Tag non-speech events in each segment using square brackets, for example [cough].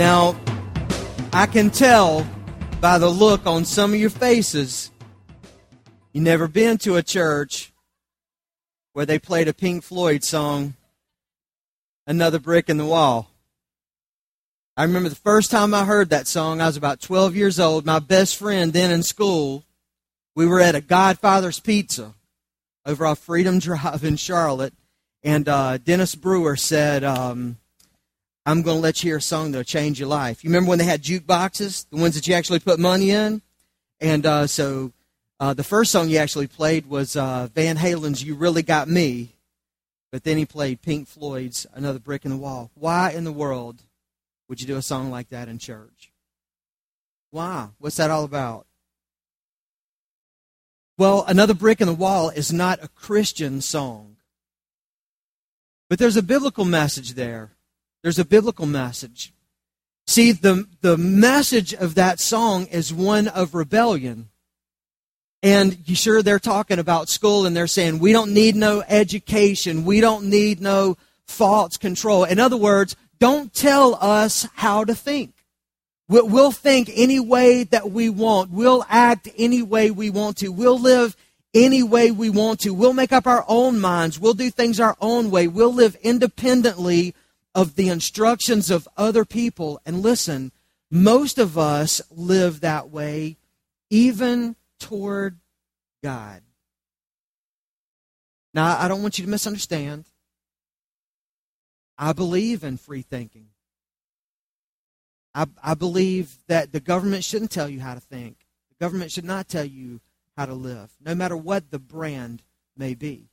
Now, I can tell by the look on some of your faces, you never been to a church where they played a Pink Floyd song, Another Brick in the Wall. I remember the first time I heard that song, I was about 12 years old. My best friend then in school, we were at a Godfather's Pizza over off Freedom Drive in Charlotte, and uh, Dennis Brewer said, um, I'm going to let you hear a song that'll change your life. You remember when they had jukeboxes, the ones that you actually put money in? And uh, so uh, the first song he actually played was uh, Van Halen's You Really Got Me. But then he played Pink Floyd's Another Brick in the Wall. Why in the world would you do a song like that in church? Why? What's that all about? Well, Another Brick in the Wall is not a Christian song. But there's a biblical message there. There's a biblical message. See, the, the message of that song is one of rebellion. And you sure they're talking about school and they're saying, we don't need no education. We don't need no false control. In other words, don't tell us how to think. We'll think any way that we want. We'll act any way we want to. We'll live any way we want to. We'll make up our own minds. We'll do things our own way. We'll live independently of the instructions of other people. And listen, most of us live that way, even toward God. Now, I don't want you to misunderstand. I believe in free thinking. I, I believe that the government shouldn't tell you how to think. The government should not tell you how to live, no matter what the brand may be.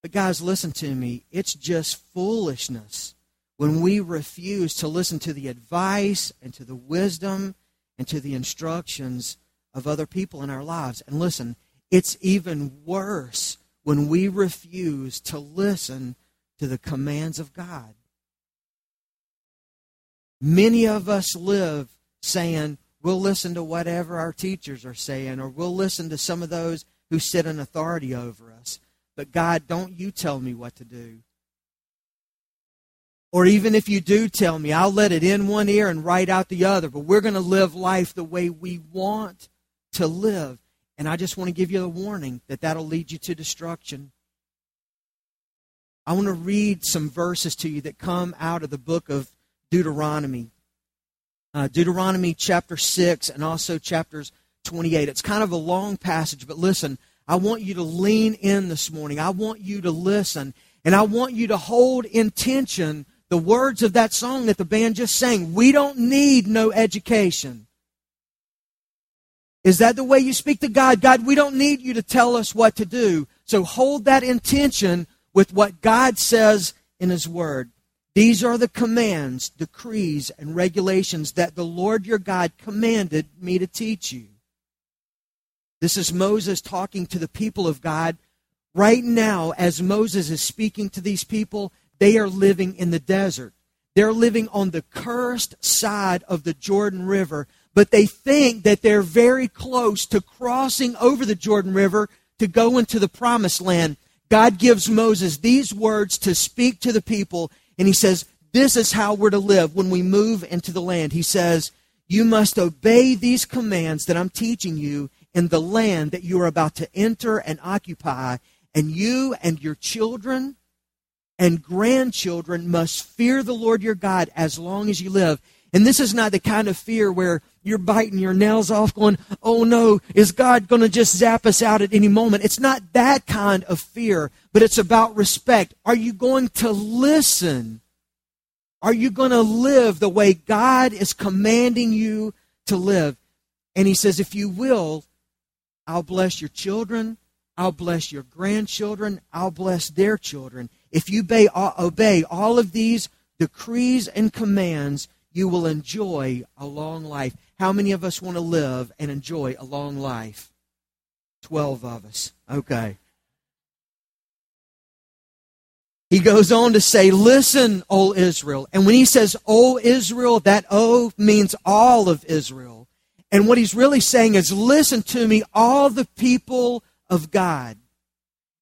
But, guys, listen to me. It's just foolishness when we refuse to listen to the advice and to the wisdom and to the instructions of other people in our lives. And listen, it's even worse when we refuse to listen to the commands of God. Many of us live saying, we'll listen to whatever our teachers are saying, or we'll listen to some of those who sit in authority over us. But God, don't you tell me what to do. Or even if you do tell me, I'll let it in one ear and right out the other. But we're going to live life the way we want to live. And I just want to give you a warning that that'll lead you to destruction. I want to read some verses to you that come out of the book of Deuteronomy. Uh, Deuteronomy chapter 6 and also chapters 28. It's kind of a long passage, but listen, I want you to lean in this morning. I want you to listen. And I want you to hold intention the words of that song that the band just sang. We don't need no education. Is that the way you speak to God? God, we don't need you to tell us what to do. So hold that intention with what God says in His Word. These are the commands, decrees, and regulations that the Lord your God commanded me to teach you. This is Moses talking to the people of God. Right now, as Moses is speaking to these people, they are living in the desert. They're living on the cursed side of the Jordan River, but they think that they're very close to crossing over the Jordan River to go into the promised land. God gives Moses these words to speak to the people, and he says, This is how we're to live when we move into the land. He says, You must obey these commands that I'm teaching you in the land that you are about to enter and occupy, and you and your children and grandchildren must fear the Lord your God as long as you live. And this is not the kind of fear where you're biting your nails off going, oh no, is God going to just zap us out at any moment? It's not that kind of fear, but it's about respect. Are you going to listen? Are you going to live the way God is commanding you to live? And he says, if you will, I'll bless your children, I'll bless your grandchildren, I'll bless their children. If you obey, uh, obey all of these decrees and commands, you will enjoy a long life. How many of us want to live and enjoy a long life? Twelve of us. Okay. He goes on to say, Listen, O Israel. And when he says, O Israel, that O means all of Israel. And what he's really saying is, Listen to me, all the people of God.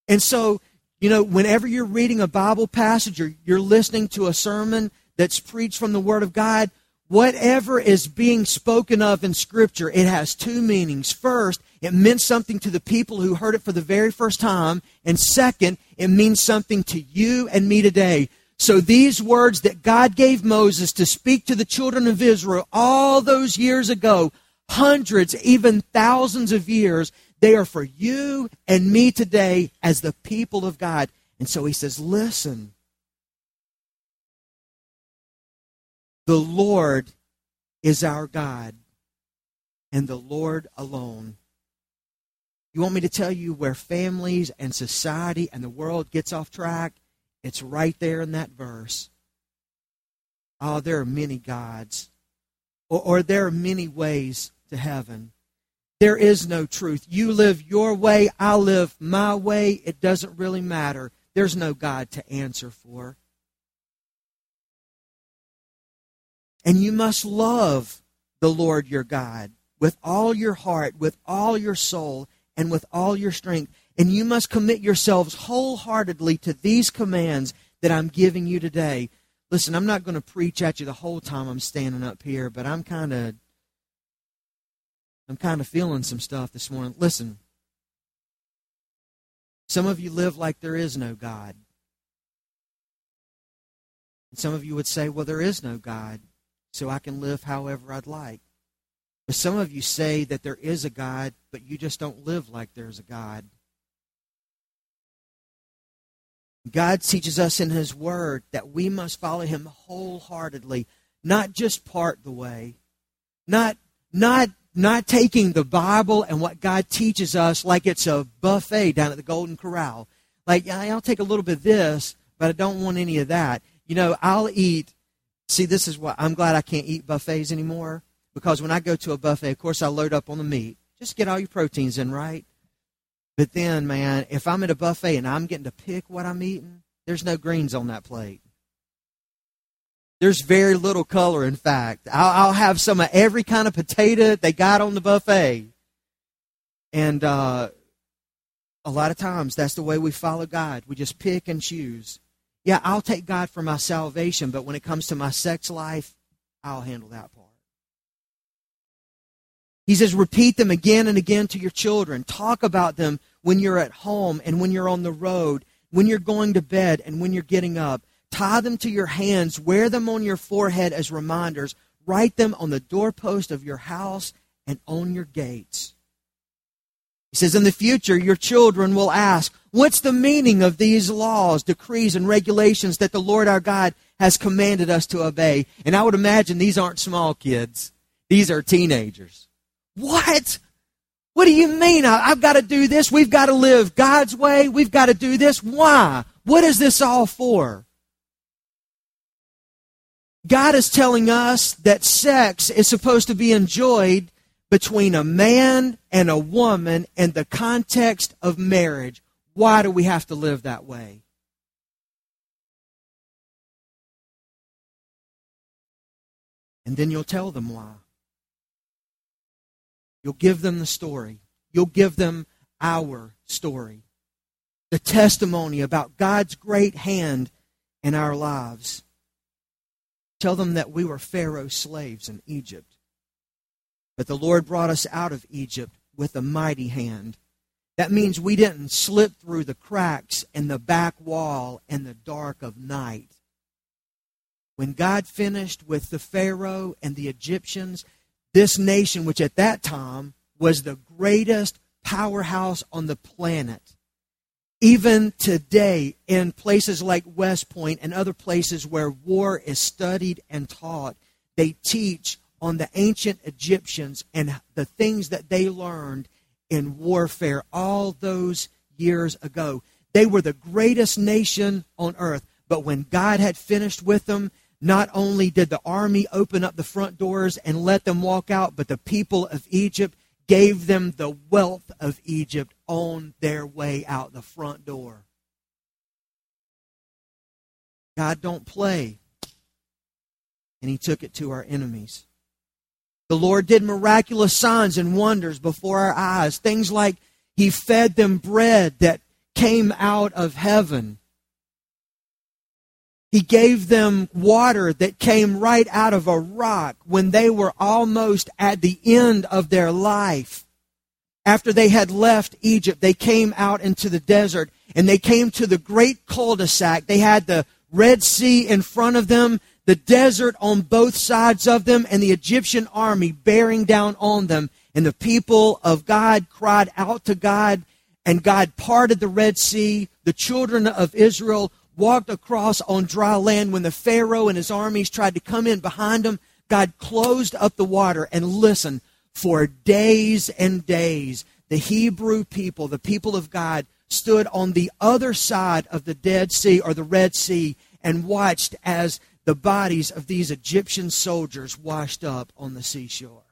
And so you know, whenever you're reading a Bible passage or you're listening to a sermon that's preached from the Word of God, whatever is being spoken of in Scripture, it has two meanings. First, it meant something to the people who heard it for the very first time. And second, it means something to you and me today. So these words that God gave Moses to speak to the children of Israel all those years ago, hundreds, even thousands of years, they are for you and me today as the people of God. And so he says, listen. The Lord is our God, and the Lord alone. You want me to tell you where families and society and the world gets off track? It's right there in that verse. Oh, there are many gods, or, or there are many ways to heaven. There is no truth. You live your way, I live my way. It doesn't really matter. There's no God to answer for. And you must love the Lord your God with all your heart, with all your soul, and with all your strength. And you must commit yourselves wholeheartedly to these commands that I'm giving you today. Listen, I'm not going to preach at you the whole time I'm standing up here, but I'm kind of I'm kind of feeling some stuff this morning. Listen. Some of you live like there is no God. And some of you would say, well, there is no God so I can live however I'd like. But some of you say that there is a God, but you just don't live like there's a God. God teaches us in His Word that we must follow Him wholeheartedly, not just part the way, not not not taking the Bible and what God teaches us like it's a buffet down at the Golden Corral. Like I'll take a little bit of this, but I don't want any of that. You know, I'll eat See, this is what I'm glad I can't eat buffets anymore because when I go to a buffet, of course, I load up on the meat. Just get all your proteins in, right? But then, man, if I'm at a buffet and I'm getting to pick what I'm eating, there's no greens on that plate. There's very little color, in fact. I'll, I'll have some of every kind of potato they got on the buffet. And uh, a lot of times, that's the way we follow God. We just pick and choose. Yeah, I'll take God for my salvation, but when it comes to my sex life, I'll handle that part. He says, repeat them again and again to your children. Talk about them when you're at home and when you're on the road, when you're going to bed and when you're getting up. Tie them to your hands, wear them on your forehead as reminders, write them on the doorpost of your house and on your gates. He says, In the future, your children will ask, What's the meaning of these laws, decrees, and regulations that the Lord our God has commanded us to obey? And I would imagine these aren't small kids, these are teenagers. What? What do you mean? I've got to do this. We've got to live God's way. We've got to do this. Why? What is this all for? God is telling us that sex is supposed to be enjoyed between a man and a woman in the context of marriage. Why do we have to live that way? And then you'll tell them why. You'll give them the story. You'll give them our story. The testimony about God's great hand in our lives. Tell them that we were Pharaoh's slaves in Egypt. But the Lord brought us out of Egypt with a mighty hand. That means we didn't slip through the cracks in the back wall in the dark of night. When God finished with the Pharaoh and the Egyptians, this nation, which at that time was the greatest powerhouse on the planet, even today in places like West Point and other places where war is studied and taught, they teach on the ancient Egyptians and the things that they learned in warfare all those years ago. They were the greatest nation on earth, but when God had finished with them, not only did the army open up the front doors and let them walk out, but the people of Egypt gave them the wealth of Egypt on their way out the front door. God don't play. And he took it to our enemies. The Lord did miraculous signs and wonders before our eyes. Things like He fed them bread that came out of heaven. He gave them water that came right out of a rock when they were almost at the end of their life. After they had left Egypt, they came out into the desert and they came to the great cul-de-sac. They had the Red Sea in front of them, the desert on both sides of them, and the Egyptian army bearing down on them. And the people of God cried out to God, and God parted the Red Sea. The children of Israel walked across on dry land when the Pharaoh and his armies tried to come in behind them. God closed up the water and listen for days and days. The Hebrew people, the people of God, stood on the other side of the Dead Sea or the Red Sea and watched as the bodies of these Egyptian soldiers washed up on the seashore.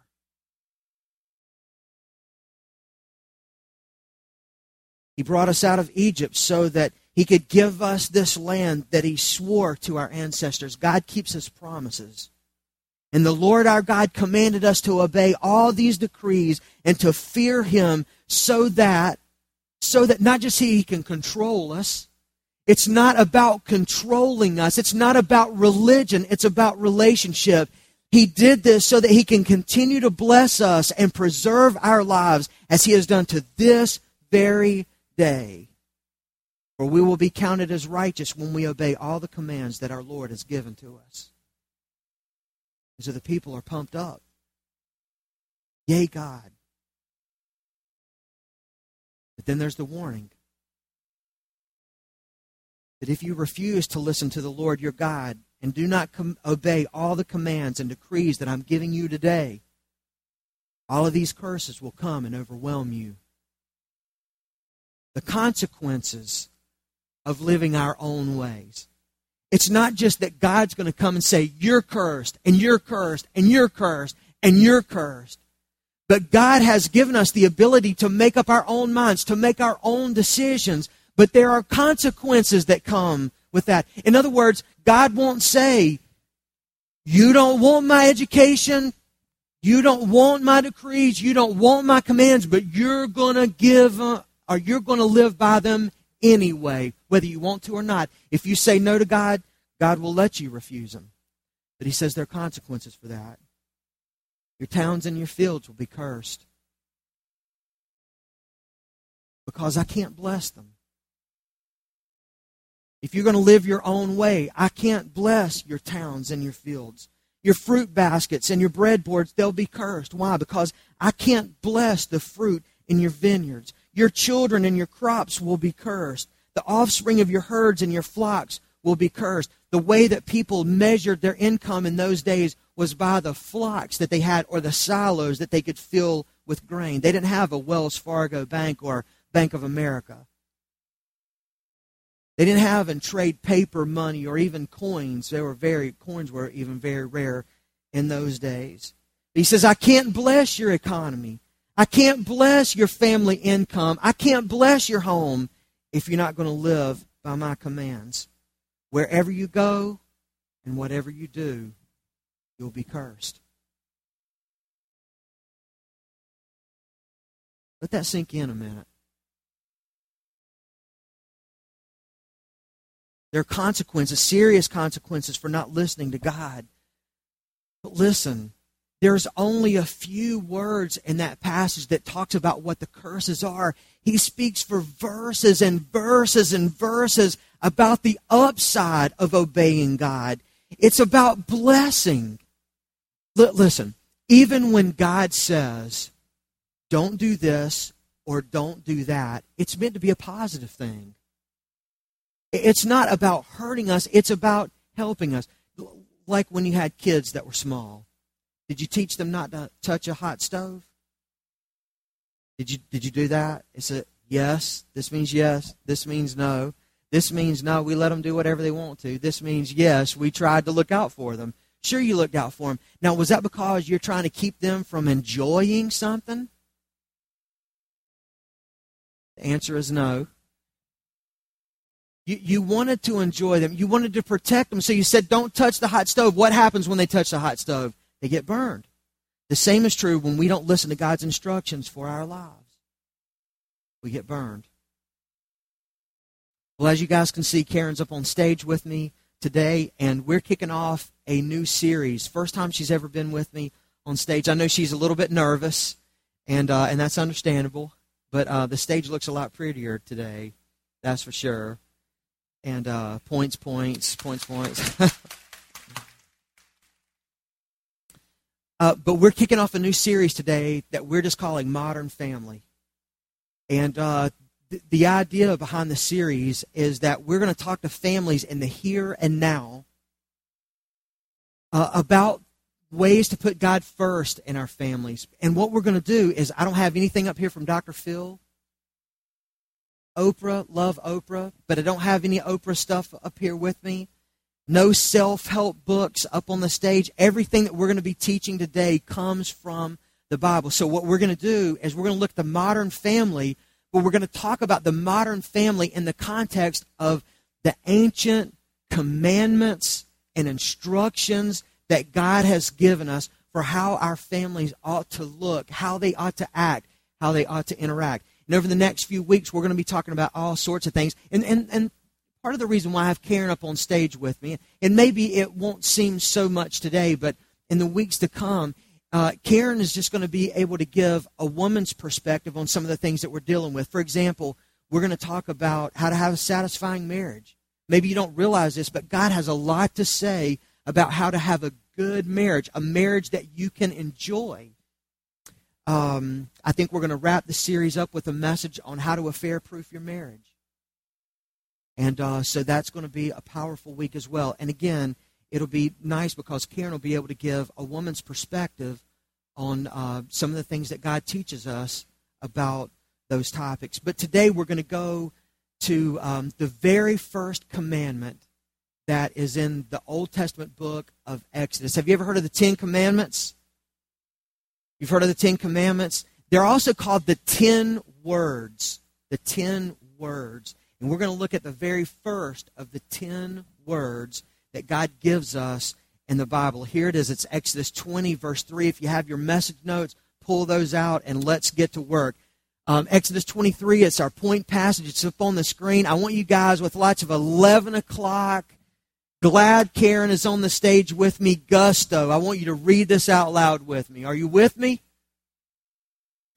He brought us out of Egypt so that he could give us this land that He swore to our ancestors. God keeps His promises. And the Lord our God commanded us to obey all these decrees and to fear Him so that, so that not just He can control us, it's not about controlling us. It's not about religion. It's about relationship. He did this so that He can continue to bless us and preserve our lives as He has done to this very day. For we will be counted as righteous when we obey all the commands that our Lord has given to us. And so the people are pumped up. Yea, God. But then there's the warning that if you refuse to listen to the Lord your God and do not com- obey all the commands and decrees that I'm giving you today, all of these curses will come and overwhelm you. The consequences of living our own ways. It's not just that God's going to come and say, You're cursed, and you're cursed, and you're cursed, and you're cursed. But God has given us the ability to make up our own minds, to make our own decisions. But there are consequences that come with that. In other words, God won't say, You don't want my education, you don't want my decrees, you don't want my commands, but you're going to give, uh, or you're going to live by them anyway, whether you want to or not. If you say no to God, God will let you refuse Him. But He says there are consequences for that. Your towns and your fields will be cursed because I can't bless them. If you're going to live your own way, I can't bless your towns and your fields. Your fruit baskets and your breadboards, they'll be cursed. Why? Because I can't bless the fruit in your vineyards. Your children and your crops will be cursed. The offspring of your herds and your flocks will be cursed. The way that people measured their income in those days was by the flocks that they had or the silos that they could fill with grain. They didn't have a Wells Fargo bank or Bank of America. They didn't have and trade paper money or even coins. They were very coins were even very rare in those days. He says, I can't bless your economy. I can't bless your family income. I can't bless your home if you're not going to live by my commands. Wherever you go and whatever you do, you'll be cursed. Let that sink in a minute. There are consequences, serious consequences for not listening to God. But listen, there's only a few words in that passage that talks about what the curses are. He speaks for verses and verses and verses about the upside of obeying God. It's about blessing. L- listen, even when God says, don't do this or don't do that, it's meant to be a positive thing. It's not about hurting us, it's about helping us. Like when you had kids that were small did you teach them not to touch a hot stove? Did you did you do that? It's a yes. This means yes. This means no. This means no. We let them do whatever they want to. This means yes. We tried to look out for them. Sure, you looked out for them. Now, was that because you're trying to keep them from enjoying something? The answer is no. You, you wanted to enjoy them. You wanted to protect them. So you said, don't touch the hot stove. What happens when they touch the hot stove? They get burned. The same is true when we don't listen to God's instructions for our lives. We get burned. Well, as you guys can see, Karen's up on stage with me. today, and we're kicking off a new series. First time she's ever been with me on stage. I know she's a little bit nervous, and uh, and that's understandable. But uh, the stage looks a lot prettier today, that's for sure. And uh, points, points, points, points. [laughs] Uh, but we're kicking off a new series today that we're just calling Modern Family. And uh, th- the idea behind the series is that we're going to talk to families in the here and now uh, about ways to put God first in our families. And what we're going to do is, I don't have anything up here from Dr. Phil. Oprah, love Oprah, but I don't have any Oprah stuff up here with me. No self help books up on the stage. Everything that we're going to be teaching today comes from the Bible. So, what we're going to do is we're going to look at the modern family, but we're going to talk about the modern family in the context of the ancient commandments and instructions that God has given us for how our families ought to look, how they ought to act, how they ought to interact. And over the next few weeks, we're going to be talking about all sorts of things. And, and, and part of the reason why I have Karen up on stage with me, and maybe it won't seem so much today, but in the weeks to come, uh, Karen is just going to be able to give a woman's perspective on some of the things that we're dealing with. For example, we're going to talk about how to have a satisfying marriage. Maybe you don't realize this, but God has a lot to say about how to have a good marriage, a marriage that you can enjoy. Um, I think we're going to wrap the series up with a message on how to affair proof your marriage. And uh, so that's going to be a powerful week as well. And again, it'll be nice because Karen will be able to give a woman's perspective on uh, some of the things that God teaches us about those topics. But today we're going to go to um, the very first commandment that is in the Old Testament book of Exodus. Have you ever heard of the Ten Commandments? You've heard of the Ten Commandments? They're also called the Ten Words. The Ten Words. And we're going to look at the very first of the ten words that God gives us in the Bible. Here it is. It's Exodus 20, verse 3. If you have your message notes, pull those out and let's get to work. Um, Exodus 23, it's our point passage. It's up on the screen. I want you guys with lots of 11 o'clock. Glad Karen is on the stage with me. Gusto. I want you to read this out loud with me. Are you with me?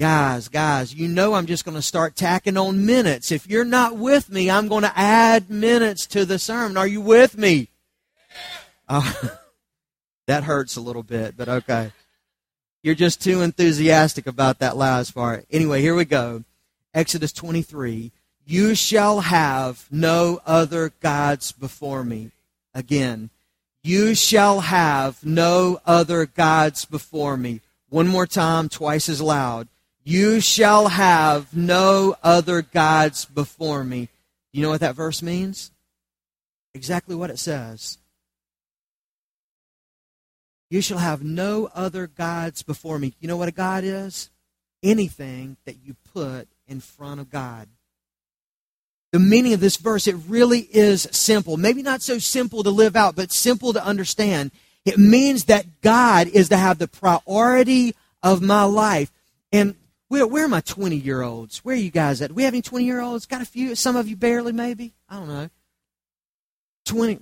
Guys, guys, you know I'm just going to start tacking on minutes. If you're not with me, I'm going to add minutes to the sermon. Are you with me? Uh, [laughs] that hurts a little bit, but okay. You're just too enthusiastic about that last part. Anyway, here we go. Exodus 23. You shall have no other gods before me. Again, you shall have no other gods before me. One more time, twice as loud. You shall have no other gods before me. You know what that verse means? Exactly what it says. You shall have no other gods before me. You know what a God is? Anything that you put in front of God. The meaning of this verse, it really is simple. Maybe not so simple to live out, but simple to understand. It means that God is to have the priority of my life. And where, where are my 20 year olds? Where are you guys at? Do we have any 20 year olds? Got a few, some of you barely, maybe? I don't know. 20.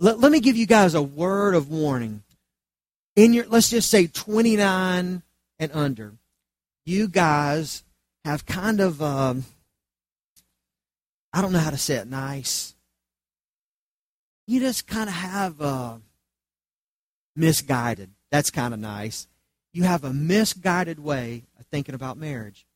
Let, let me give you guys a word of warning. In your, let's just say 29 and under, you guys have kind of, um, I don't know how to say it nice. You just kind of have uh, misguided. That's kind of nice. You have a misguided way thinking about marriage.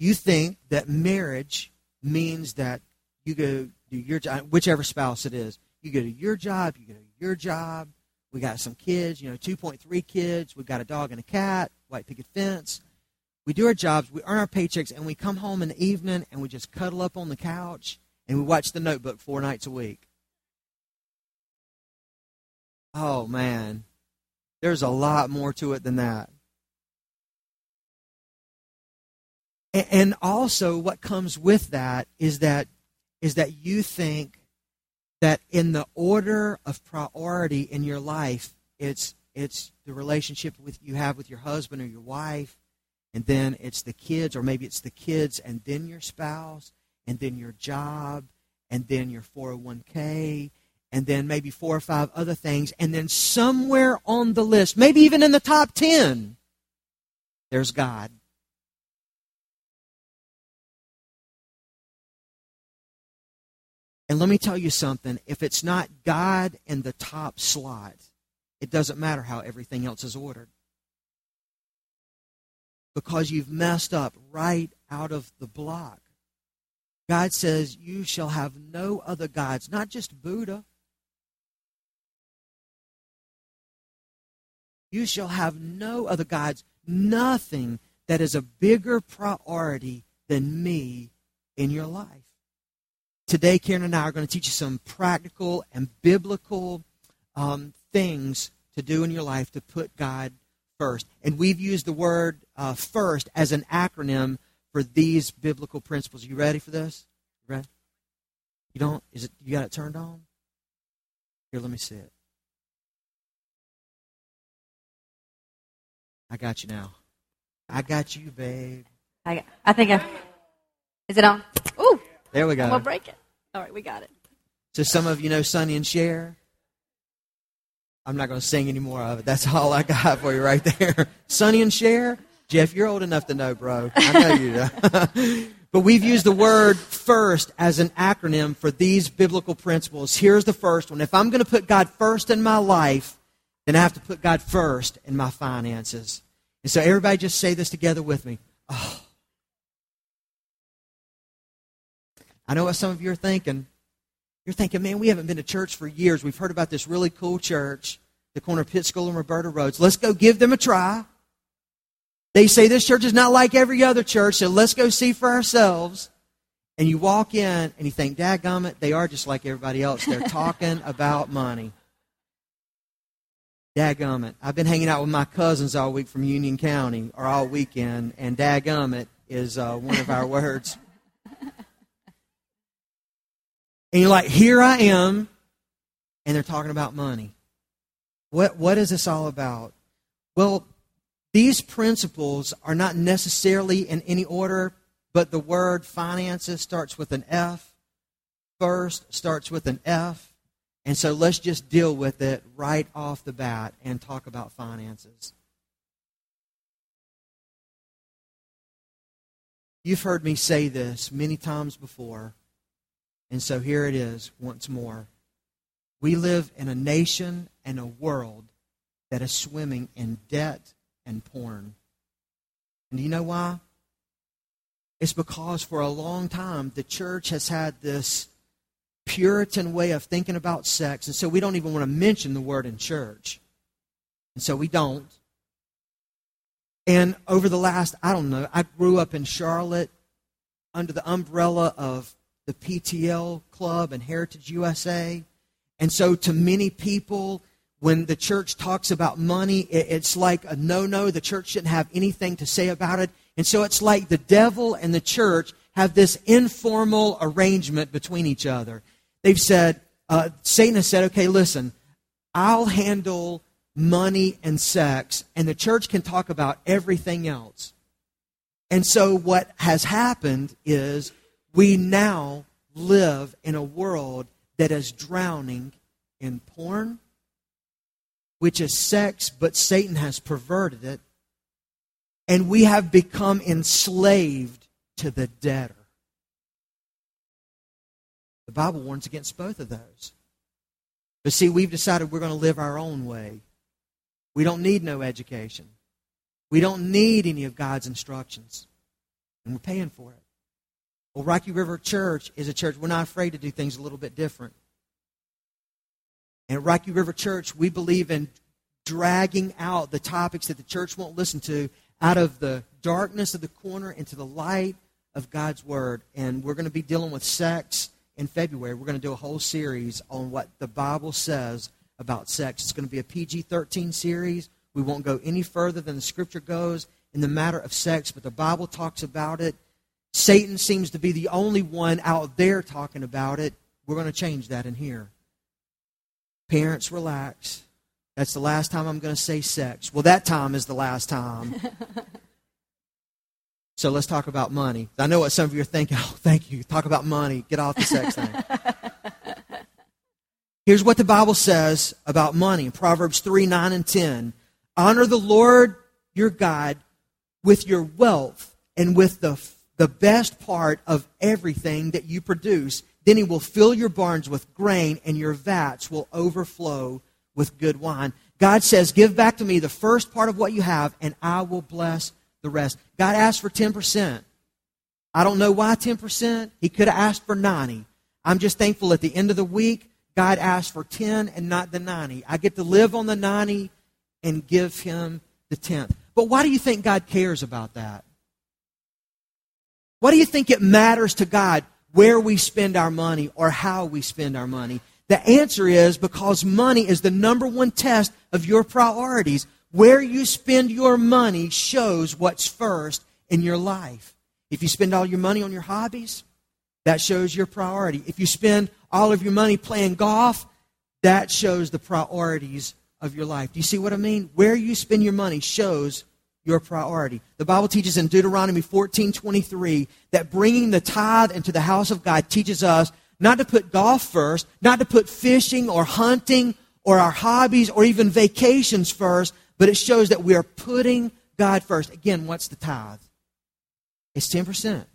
You think that marriage means that you go do your job, whichever spouse it is. You go to your job, you go to your job. We got some kids, you know, 2.3 kids. We've got a dog and a cat, white picket fence. We do our jobs, we earn our paychecks, and we come home in the evening and we just cuddle up on the couch and we watch the notebook four nights a week. Oh, man. There's a lot more to it than that. And also, what comes with that is that is that you think that in the order of priority in your life, it's it's the relationship with you have with your husband or your wife, and then it's the kids, or maybe it's the kids and then your spouse, and then your job, and then your 401k, and then maybe four or five other things, and then somewhere on the list, maybe even in the top 10, there's God. And let me tell you something if it's not God in the top slot, it doesn't matter how everything else is ordered. Because you've messed up right out of the block. God says, You shall have no other gods, not just Buddha. You shall have no other gods, nothing that is a bigger priority than me in your life. Today, Karen and I are going to teach you some practical and biblical um, things to do in your life to put God first. And we've used the word uh, first as an acronym for these biblical principles. You ready for this? You ready? You don't? Is it? You got it turned on? Here, let me see it. I got you now. I got you, babe. I, I think I. Is it on? There we go. I'm go. gonna break it. All right, we got it. So some of you know Sonny and Cher. I'm not going to sing any more of it. That's all I got for you right there. [laughs] Sonny and Cher. Jeff, you're old enough to know, bro. I know you do. [laughs] but we've used the word first as an acronym for these biblical principles. Here's the first one. If I'm going to put God first in my life, then I have to put God first in my finances. And so everybody just say this together with me. Oh. I know what some of you are thinking. You're thinking, man, we haven't been to church for years. We've heard about this really cool church, the corner of Pitts School and Roberta Roads. Let's go give them a try. They say this church is not like every other church, so let's go see for ourselves. And you walk in and you think, dadgummit, they are just like everybody else. They're [laughs] talking about money. Dadgummit. I've been hanging out with my cousins all week from Union County, or all weekend, and dadgummit is uh, one of our [laughs] words. And you're like, here I am, and they're talking about money. What, what is this all about? Well, these principles are not necessarily in any order, but the word finances starts with an F. First starts with an F. And so let's just deal with it right off the bat and talk about finances. You've heard me say this many times before. And so here it is once more. We live in a nation and a world that is swimming in debt and porn. And do you know why? It's because for a long time the church has had this Puritan way of thinking about sex, and so we don't even want to mention the word in church. And so we don't. And over the last, I don't know, I grew up in Charlotte under the umbrella of the PTL Club and Heritage USA. And so, to many people, when the church talks about money, it's like a no no. The church shouldn't have anything to say about it. And so, it's like the devil and the church have this informal arrangement between each other. They've said, uh, Satan has said, okay, listen, I'll handle money and sex, and the church can talk about everything else. And so, what has happened is we now live in a world that is drowning in porn, which is sex, but Satan has perverted it. And we have become enslaved to the debtor. The Bible warns against both of those. But see, we've decided we're going to live our own way. We don't need no education. We don't need any of God's instructions. And we're paying for it. Well, Rocky River Church is a church. We're not afraid to do things a little bit different. And at Rocky River Church, we believe in dragging out the topics that the church won't listen to out of the darkness of the corner into the light of God's Word. And we're going to be dealing with sex in February. We're going to do a whole series on what the Bible says about sex. It's going to be a PG 13 series. We won't go any further than the Scripture goes in the matter of sex, but the Bible talks about it. Satan seems to be the only one out there talking about it. We're going to change that in here. Parents, relax. That's the last time I'm going to say sex. Well, that time is the last time. [laughs] So let's talk about money. I know what some of you are thinking. Oh, thank you. Talk about money. Get off the sex thing. [laughs] Here's what the Bible says about money in Proverbs 3 9 and 10. Honor the Lord your God with your wealth and with the, the best part of everything that you produce. Then he will fill your barns with grain, and your vats will overflow with good wine. God says, Give back to me the first part of what you have, and I will bless the rest. God asked for 10%. I don't know why 10%. He could have asked for 90. I'm just thankful at the end of the week, God asked for 10 and not the 90. I get to live on the 90 and give him the 10th. But why do you think God cares about that? Why do you think it matters to God where we spend our money or how we spend our money? The answer is because money is the number one test of your priorities. Where you spend your money shows what's first in your life. If you spend all your money on your hobbies, that shows your priority. If you spend all of your money playing golf, that shows the priorities of your life. Do you see what I mean? Where you spend your money shows your priority. The Bible teaches in Deuteronomy 14:23 that bringing the tithe into the house of God teaches us not to put golf first, not to put fishing or hunting or our hobbies or even vacations first, but it shows that we are putting God first. Again, what's the tithe? It's 10%.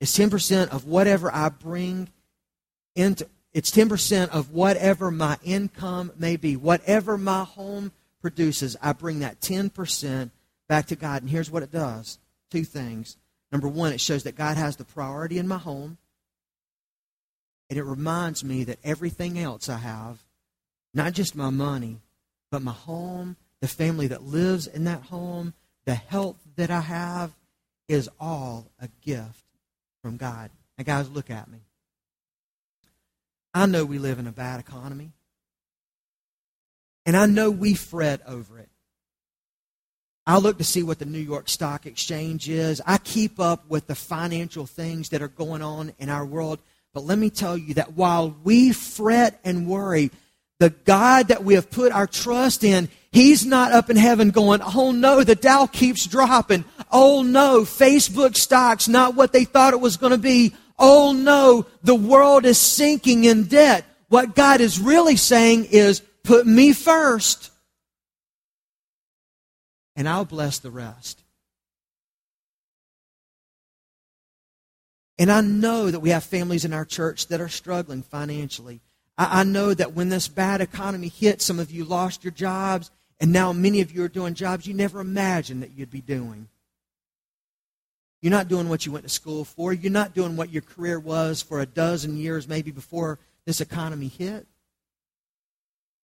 It's 10% of whatever I bring into it's 10% of whatever my income may be. Whatever my home produces, I bring that 10% back to God. And here's what it does. Two things. Number one, it shows that God has the priority in my home. And it reminds me that everything else I have, not just my money, but my home, the family that lives in that home, the health that I have, is all a gift from God. Now, guys, look at me. I know we live in a bad economy. And I know we fret over it. I look to see what the New York Stock Exchange is. I keep up with the financial things that are going on in our world. But let me tell you that while we fret and worry, the God that we have put our trust in, He's not up in heaven going, oh no, the Dow keeps dropping. Oh no, Facebook stocks not what they thought it was going to be. Oh no, the world is sinking in debt. What God is really saying is, put me first, and I'll bless the rest. And I know that we have families in our church that are struggling financially. I, I know that when this bad economy hit, some of you lost your jobs, and now many of you are doing jobs you never imagined that you'd be doing. You're not doing what you went to school for. You're not doing what your career was for a dozen years, maybe before this economy hit.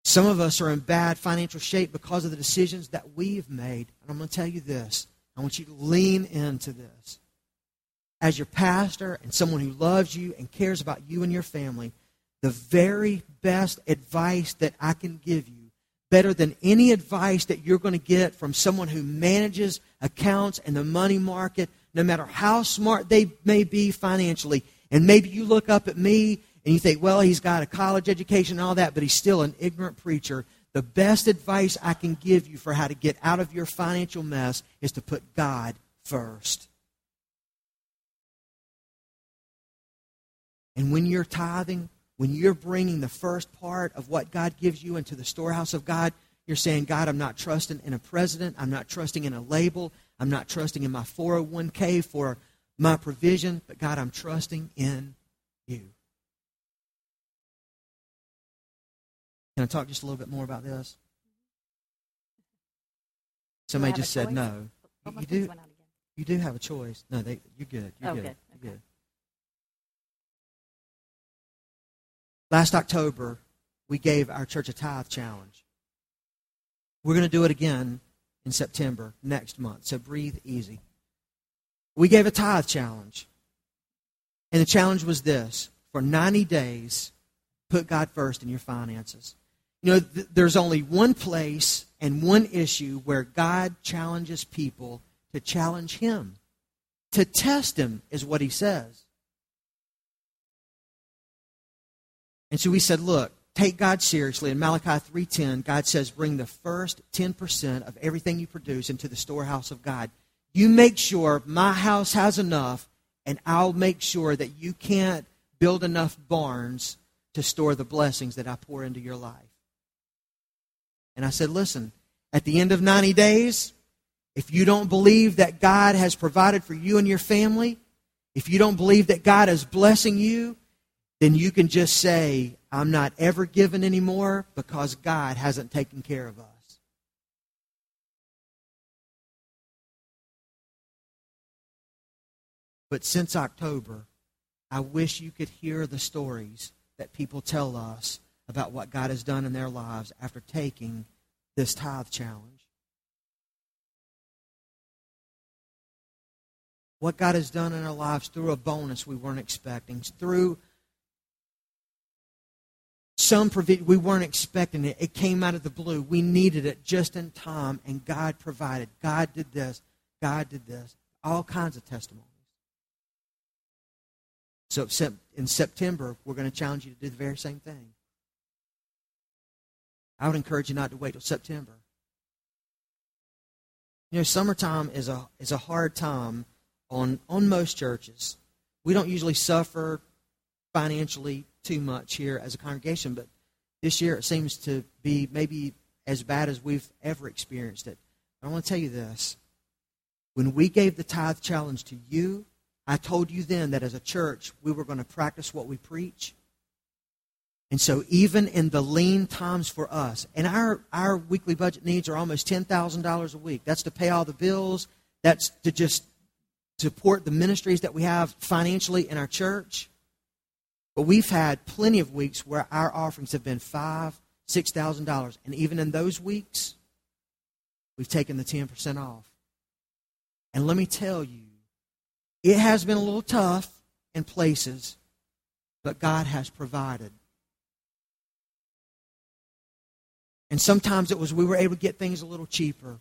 Some of us are in bad financial shape because of the decisions that we've made. And I'm going to tell you this I want you to lean into this. As your pastor and someone who loves you and cares about you and your family, the very best advice that I can give you, better than any advice that you're going to get from someone who manages accounts and the money market no matter how smart they may be financially. And maybe you look up at me and you think, well, he's got a college education and all that, but he's still an ignorant preacher. The best advice I can give you for how to get out of your financial mess is to put God first. And when you're tithing, when you're bringing the first part of what God gives you into the storehouse of God, you're saying, God, I'm not trusting in a president. I'm not trusting in a label. I'm not trusting in my 401k for my provision, but God, I'm trusting in you. Can I talk just a little bit more about this? Somebody just said no. Oh, You do. You do have a choice. No, they, you're good. You're Oh, good. good. You're good. Last October, we gave our church a tithe challenge. We're going to do it again in September next month. So breathe easy. We gave a tithe challenge. And the challenge was this for 90 days, put God first in your finances. You know, th- there's only one place and one issue where God challenges people to challenge Him. To test Him is what He says. And so we said, look, take God seriously. In Malachi 3.10, God says, bring the first 10% of everything you produce into the storehouse of God. You make sure my house has enough, and I'll make sure that you can't build enough barns to store the blessings that I pour into your life. And I said, Listen, at the end of 90 days, if you don't believe that God has provided for you and your family, if you don't believe that God is blessing you, then you can just say, I'm not ever given anymore because God hasn't taken care of us. But since October, I wish you could hear the stories that people tell us about what God has done in their lives after taking this tithe challenge. What God has done in our lives through a bonus we weren't expecting, through some provision we weren't expecting it. It came out of the blue. We needed it just in time, and God provided. God did this. God did this. All kinds of testimonies. So in September, we're going to challenge you to do the very same thing. I would encourage you not to wait till September. You know, summertime is a is a hard time on on most churches. We don't usually suffer financially too much here as a congregation, but this year it seems to be maybe as bad as we've ever experienced it. I want to tell you this. When we gave the tithe challenge to you, I told you then that as a church, we were going to practice what we preach. And so, even in the lean times for us, and our, our weekly budget needs are almost $10,000 a week. That's to pay all the bills, that's to just support the ministries that we have financially in our church. But we've had plenty of weeks where our offerings have been five, six thousand dollars, and even in those weeks, we've taken the ten percent off. And let me tell you, it has been a little tough in places, but God has provided. And sometimes it was we were able to get things a little cheaper.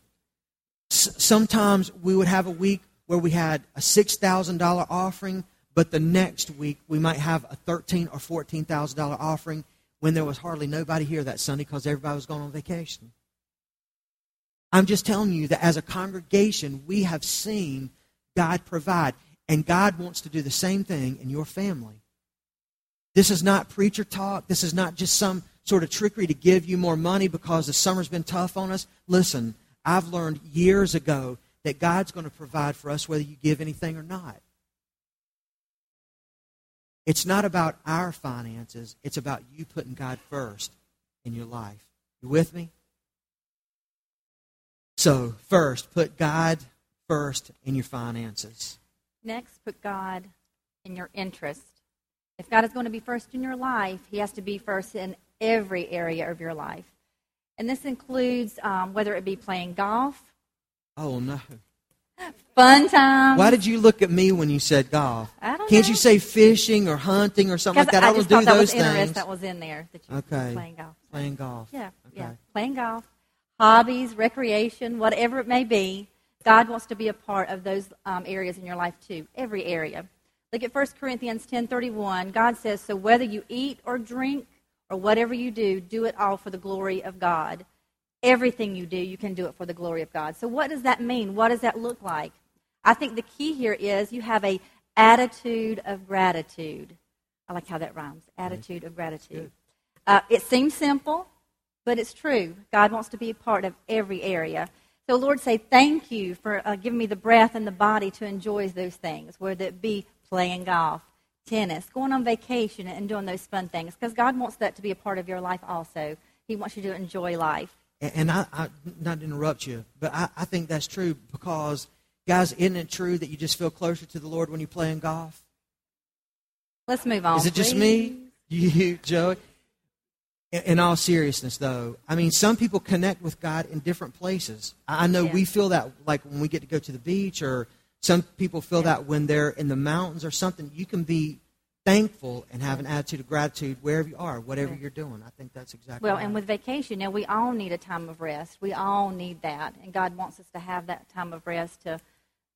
S- sometimes we would have a week where we had a $6,000 offering, but the next week we might have a thirteen or $14,000 offering when there was hardly nobody here that Sunday because everybody was going on vacation. I'm just telling you that as a congregation, we have seen God provide. And God wants to do the same thing in your family. This is not preacher talk. This is not just some sort of trickery to give you more money because the summer's been tough on us. Listen, I've learned years ago that God's going to provide for us whether you give anything or not. It's not about our finances, it's about you putting God first in your life. You with me? So, first, put God first in your finances. Next, put God in your interest. If God is going to be first in your life, He has to be first in every area of your life. And this includes um, whether it be playing golf. Oh, no. Fun time. Why did you look at me when you said golf? I don't Can't know. you say fishing or hunting or something like that? I, I don't just do those was things. interest that was in there. That you Okay. Playing golf. Playing golf. Yeah, yeah. Playing golf, hobbies, recreation, whatever it may be. God wants to be a part of those um, areas in your life too. Every area. Look at 1 Corinthians 10:31. God says, "So whether you eat or drink or whatever you do, do it all for the glory of God." Everything you do, you can do it for the glory of God. So what does that mean? What does that look like? I think the key here is you have a attitude of gratitude. I like how that rhymes. Attitude of gratitude. Uh, it seems simple, but it's true. God wants to be a part of every area. So, Lord, say thank you for uh, giving me the breath and the body to enjoy those things, whether it be playing golf, tennis, going on vacation, and doing those fun things. Because God wants that to be a part of your life also. He wants you to enjoy life. And- And I, I not to interrupt you, but I, I think that's true because, guys, isn't it true that you just feel closer to the Lord when you're playing golf? Let's move on. Is it just please. me? [laughs] You, Joey? In, in all seriousness, though, I mean, some people connect with God in different places. I I know Yeah. we feel that, like when we get to go to the beach, or some people feel that when they're in the mountains or something. You can be thankful and have an attitude of gratitude wherever you are, whatever Yeah. you're doing. I think that's exactly Well, right. and with vacation, now we all need a time of rest. We all need that. And God wants us to have that time of rest to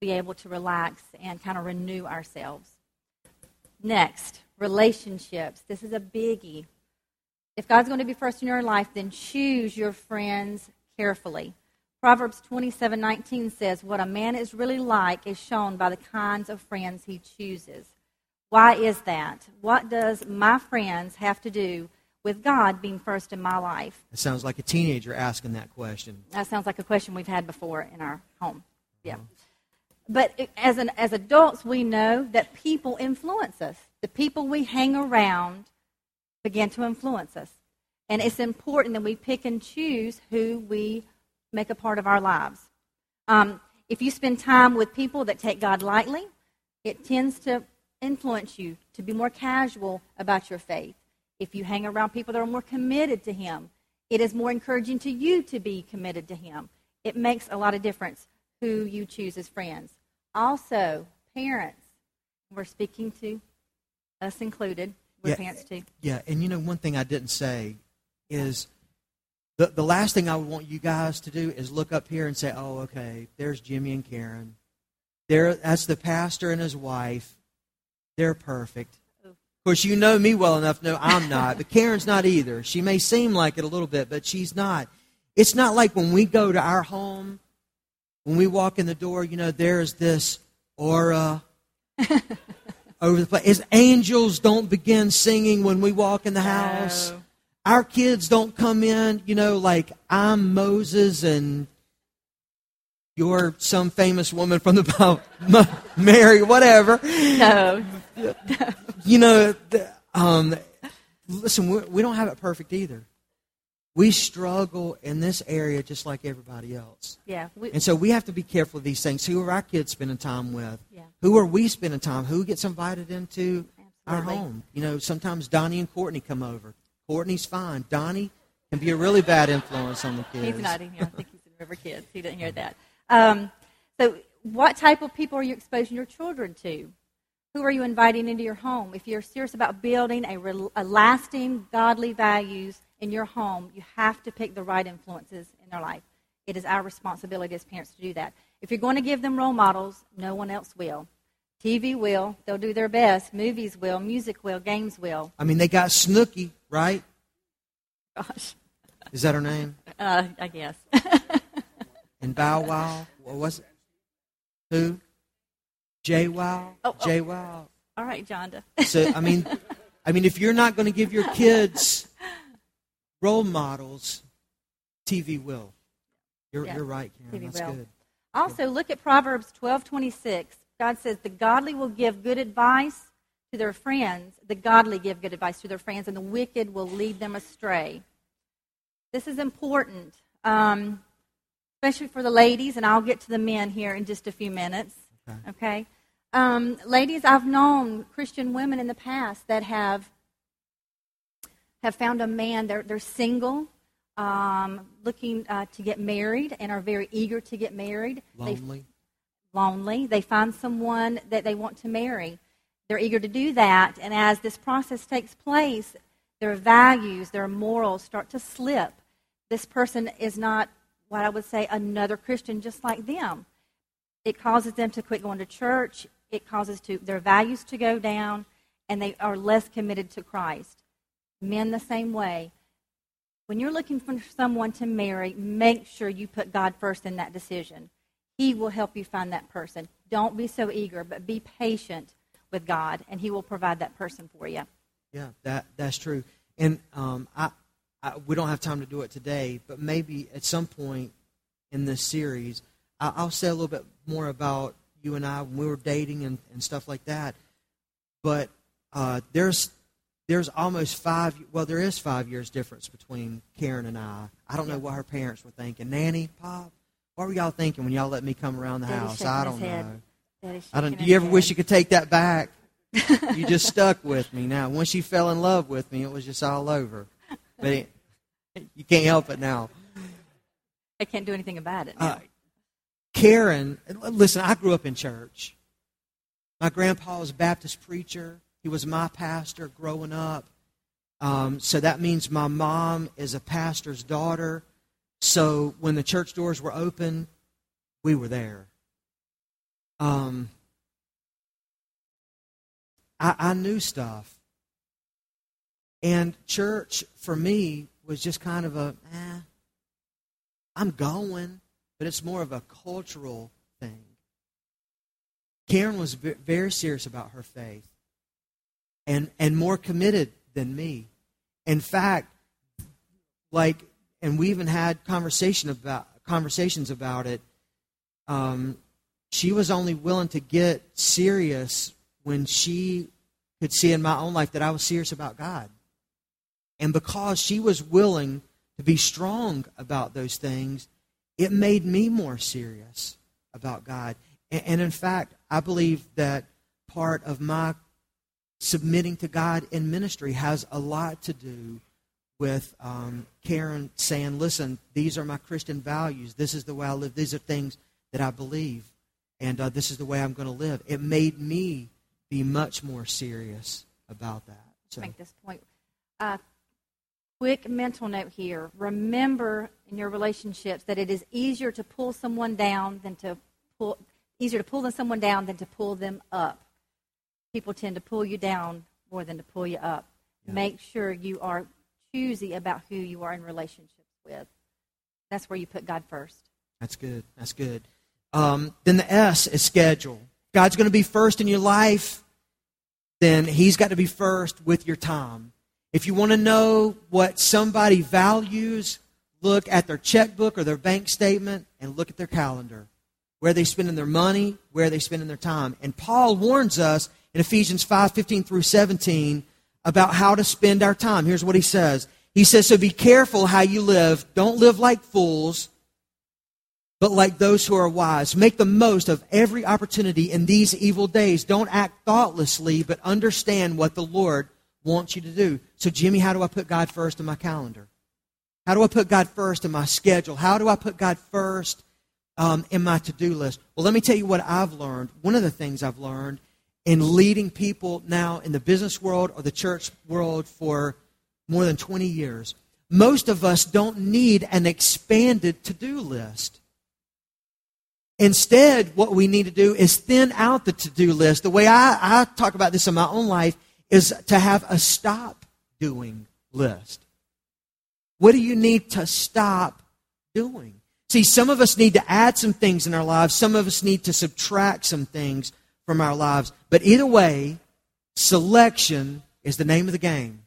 be able to relax and kind of renew ourselves. Next, relationships. This is a biggie. If God's going to be first in your life, then choose your friends carefully. Proverbs 27:19 says, "What a man is really like is shown by the kinds of friends he chooses." Why is that? What does my friends have to do with God being first in my life? It sounds like a teenager asking that question. That sounds like a question we've had before in our home. Uh-huh. Yeah. But it- as, an, as adults, we know that people influence us. The people we hang around begin to influence us. And it's important that we pick and choose who we make a part of our lives. Um, if you spend time with people that take God lightly, it tends to influence you to be more casual about your faith. If you hang around people that are more committed to Him, it is more encouraging to you to be committed to Him. It makes a lot of difference who you choose as friends. Also, parents, we're speaking to us included, we're Yeah. parents too. Yeah, and you know, one thing I didn't say is the, the last thing I would want you guys to do is look up here and say, oh, okay, there's Jimmy and Karen. There, that's the pastor and his wife. They're perfect. Of course, you know me well enough No, I'm not, but Karen's not either. She may seem like it a little bit, but she's not. It's not like when we go to our home, when we walk in the door, you know, there's this aura [laughs] over the place. Angels don't begin singing when we walk in the house. No. Our kids don't come in, you know, like I'm Moses and you're some famous woman from the Bible, [laughs] Mary, whatever. No. You know, um, listen, we, we don't have it perfect either. We struggle in this area just like everybody else. Yeah. We, And so we have to be careful of these things. Who are our kids spending time with? Yeah. Who are we spending time? Who gets invited into our home? You know, sometimes Donnie and Courtney come over. Courtney's fine. Donnie can be a really bad influence on the kids. He's not in here. I think he's in River Kids. He didn't hear that. Um, so, what type of people are you exposing your children to? Who are you inviting into your home? If you're serious about building a, rel- a lasting godly values in your home, you have to pick the right influences in their life. It is our responsibility as parents to do that. If you're going to give them role models, no one else will. TV will. They'll do their best. Movies will. Music will. Games will. I mean, they got Snooki, right? Gosh, Is that her name? uh, I guess. [laughs] And Bow Wow. What was it? Who? JWoww. Oh, oh. Wow. All right, Jonda. So I mean, I mean, if you're not going to give your kids role models, TV will. You're, Yeah, you're right, Karen. TV That's will. good. Also, look at Proverbs 12:26. God says, "The godly will give good advice to their friends. The godly give good advice to their friends, and the wicked will lead them astray." This is important, um, especially for the ladies, and I'll get to the men here in just a few minutes. Okay. Okay, um, ladies, I've known Christian women in the past that have have found a man. They're they're single. Um, looking uh, to get married and are very eager to get married. They Lonely. lonely. They find someone that they want to marry. They're eager to do that. And as this process takes place, their values, their morals start to slip. This person is not what I would say another Christian just like them. It causes them to quit going to church. It causes to, their values to go down, and they are less committed to Christ. Men the same way. When you're looking for someone to marry, make sure you put God first in that decision. He will help you find that person. Don't be so eager, but be patient with God, and He will provide that person for you. Yeah, that that's true. And um, I, I, we don't have time to do it today, but maybe at some point in this series, I, I'll say a little bit more about you and I when we were dating and, and stuff like that. But uh, there's there's almost five. Well, there is five years difference between Karen and I. I don't know what her parents were thinking. Nanny, Pop, what were y'all thinking when y'all let me come around the Daddy's house? I don't know. I don't. Do you ever wish you could take that back? [laughs] you just stuck with me. Now, once you fell in love with me, it was just all over. But it, you can't help it now. I can't do anything about it. Uh, Karen, listen, I grew up in church. My grandpa was a Baptist preacher. He was my pastor growing up. Um, so that means my mom is a pastor's daughter. So when the church doors were open, we were there. Um, I, I knew stuff. And church, for me, was just kind of a, eh, I'm going, but it's more of a cultural thing. Karen was very serious about her faith and, and more committed than me. In fact, like, and we even had conversation about conversations about it. Um, she was only willing to get serious when she could see in my own life that I was serious about God. And because she was willing to be strong about those things, it made me more serious about God. And, and in fact, I believe that part of my submitting to God in ministry has a lot to do with um, Karen saying, listen, these are my Christian values. This is the way I live. These are things that I believe. And uh, this is the way I'm going to live. It made me be much more serious about that. So. Make this point. Uh, quick mental note here. Remember in your relationships that it is easier to pull someone down than to pull easier to pull someone down than to pull them up. People tend to pull you down more than to pull you up. Yeah. Make sure you are choosy about who you are in relationships with. That's where you put God first. That's good. That's good. Um, then the S is schedule. God's going to be first in your life, then He's got to be first with your time. If you want to know what somebody values, look at their checkbook or their bank statement and look at their calendar. Where they spending their money, where they spending their time. And Paul warns us in Ephesians 5 15 through 17 about how to spend our time. Here's what he says He says, So be careful how you live. Don't live like fools, but like those who are wise. Make the most of every opportunity in these evil days. Don't act thoughtlessly, but understand what the Lord wants you to do. So, Jimmy, how do I put God first in my calendar? How do I put God first in my schedule? How do I put God first um, in my to do list? Well, let me tell you what I've learned. One of the things I've learned in leading people now in the business world or the church world for more than 20 years, most of us don't need an expanded to do list. Instead, what we need to do is thin out the to do list. The way I, I talk about this in my own life is to have a stop doing list. What do you need to stop doing? See, some of us need to add some things in our lives, some of us need to subtract some things from our lives. But either way, selection is the name of the game.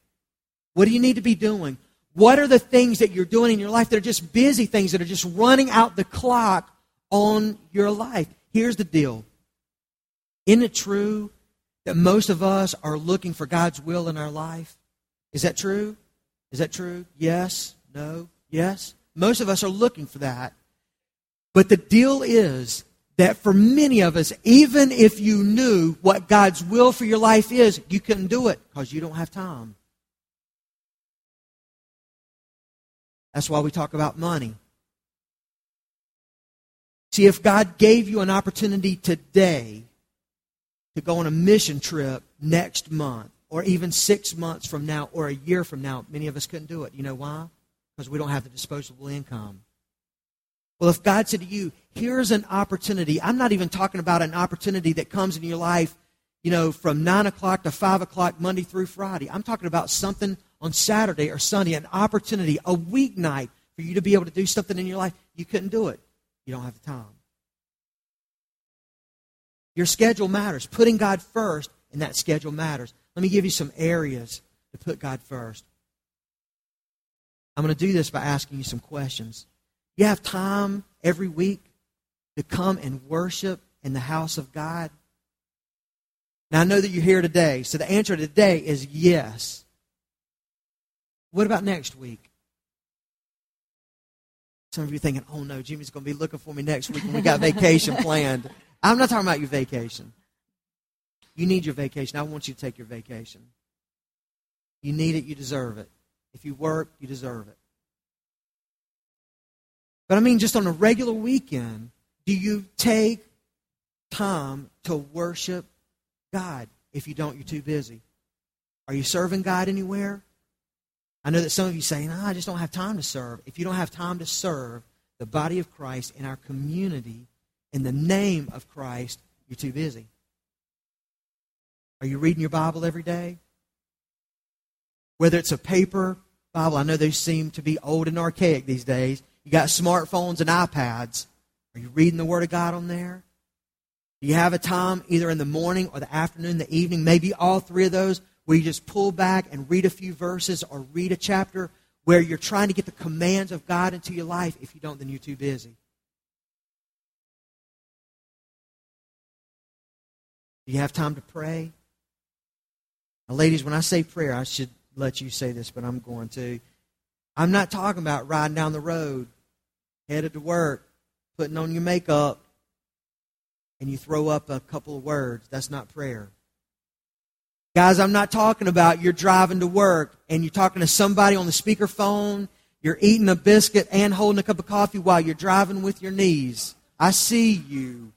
What do you need to be doing? What are the things that you're doing in your life that are just busy things that are just running out the clock on your life? Here's the deal. Isn't it true that most of us are looking for God's will in our life? Is that true? Is that true? Yes? No? Yes? Most of us are looking for that. But the deal is that for many of us, even if you knew what God's will for your life is, you couldn't do it because you don't have time. That's why we talk about money. See, if God gave you an opportunity today to go on a mission trip next month, or even six months from now, or a year from now, many of us couldn't do it. You know why? Because we don't have the disposable income. Well, if God said to you, here's an opportunity, I'm not even talking about an opportunity that comes in your life, you know, from 9 o'clock to 5 o'clock, Monday through Friday. I'm talking about something on Saturday or Sunday, an opportunity, a weeknight for you to be able to do something in your life. You couldn't do it. You don't have the time. Your schedule matters. Putting God first in that schedule matters. Let me give you some areas to put God first. I'm going to do this by asking you some questions. You have time every week to come and worship in the house of God? Now, I know that you're here today, so the answer today is yes. What about next week? Some of you are thinking, oh no, Jimmy's going to be looking for me next week when we got vacation planned. [laughs] I'm not talking about your vacation. You need your vacation. I want you to take your vacation. You need it, you deserve it. If you work, you deserve it. But I mean, just on a regular weekend, do you take time to worship God? If you don't, you're too busy. Are you serving God anywhere? I know that some of you say, no, ah, I just don't have time to serve. If you don't have time to serve the body of Christ in our community in the name of Christ, you're too busy. Are you reading your Bible every day? Whether it's a paper Bible, I know they seem to be old and archaic these days. You got smartphones and iPads. Are you reading the Word of God on there? Do you have a time either in the morning or the afternoon, the evening, maybe all three of those, where you just pull back and read a few verses or read a chapter where you're trying to get the commands of God into your life? If you don't, then you're too busy. Do you have time to pray? Now, ladies, when I say prayer, I should let you say this, but I'm going to. I'm not talking about riding down the road, headed to work, putting on your makeup, and you throw up a couple of words. That's not prayer. Guys, I'm not talking about you're driving to work and you're talking to somebody on the speakerphone, you're eating a biscuit and holding a cup of coffee while you're driving with your knees. I see you.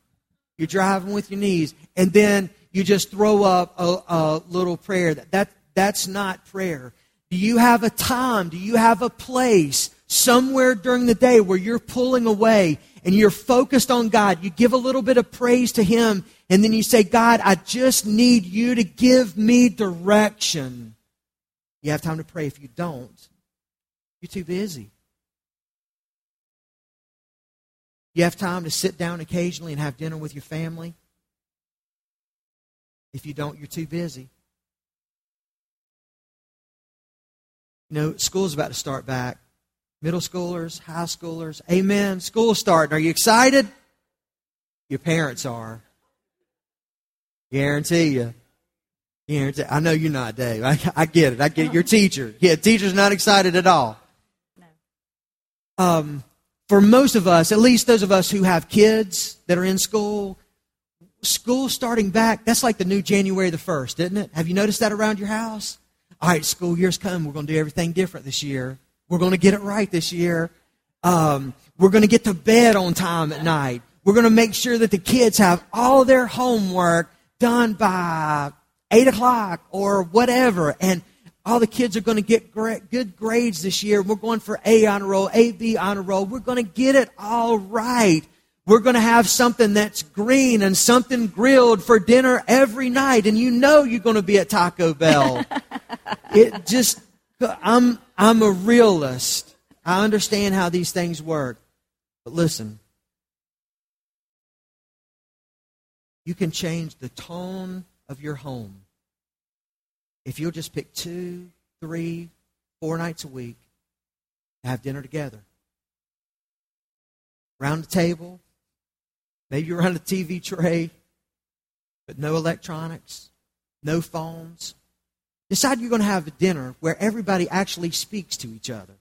You're driving with your knees. And then you just throw up a, a little prayer. That, that, that's not prayer. Do you have a time? Do you have a place somewhere during the day where you're pulling away and you're focused on God? You give a little bit of praise to Him and then you say, God, I just need you to give me direction. You have time to pray. If you don't, you're too busy. You have time to sit down occasionally and have dinner with your family. If you don't, you're too busy. You know, school's about to start back. Middle schoolers, high schoolers, amen. School starting. Are you excited? Your parents are. Guarantee you. Guarantee. I know you're not, Dave. I, I get it. I get it. Your teacher. Yeah, teacher's not excited at all. No. Um, for most of us, at least those of us who have kids that are in school, school starting back, that's like the new January the 1st, isn't it? Have you noticed that around your house? All right, school year's come. We're going to do everything different this year. We're going to get it right this year. Um, we're going to get to bed on time at night. We're going to make sure that the kids have all their homework done by 8 o'clock or whatever. And all the kids are going to get great, good grades this year. We're going for A on a roll, A, B on a roll. We're going to get it all right. We're going to have something that's green and something grilled for dinner every night. And you know you're going to be at Taco Bell. [laughs] it just, I'm, I'm a realist. I understand how these things work. But listen, you can change the tone of your home if you'll just pick two, three, four nights a week to have dinner together. Around the table, maybe [laughs] around a TV tray, but no electronics, no phones. Decide you're going to have a dinner where everybody actually speaks to each other.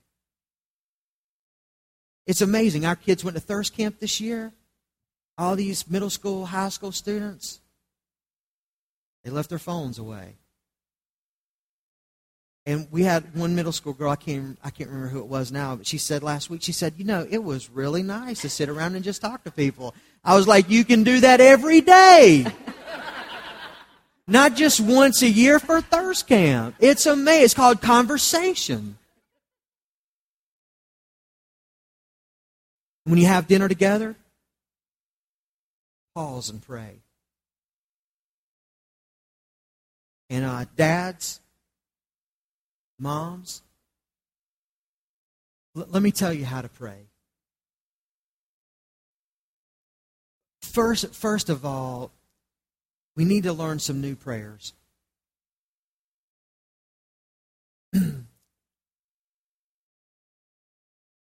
It's amazing. Our kids went to thirst camp this year all these middle school, high school students, they left their phones away. And we had one middle school girl, I can't, I can't remember who it was now, but she said last week, she said, you know, it was really nice to sit around and just talk to people. I was like, you can do that every day. [laughs] Not just once a year for thirst camp. It's amazing. It's called conversation. When you have dinner together, pause and pray. And uh, dads, moms, l- let me tell you how to pray. First, first of all, we need to learn some new prayers. [clears throat]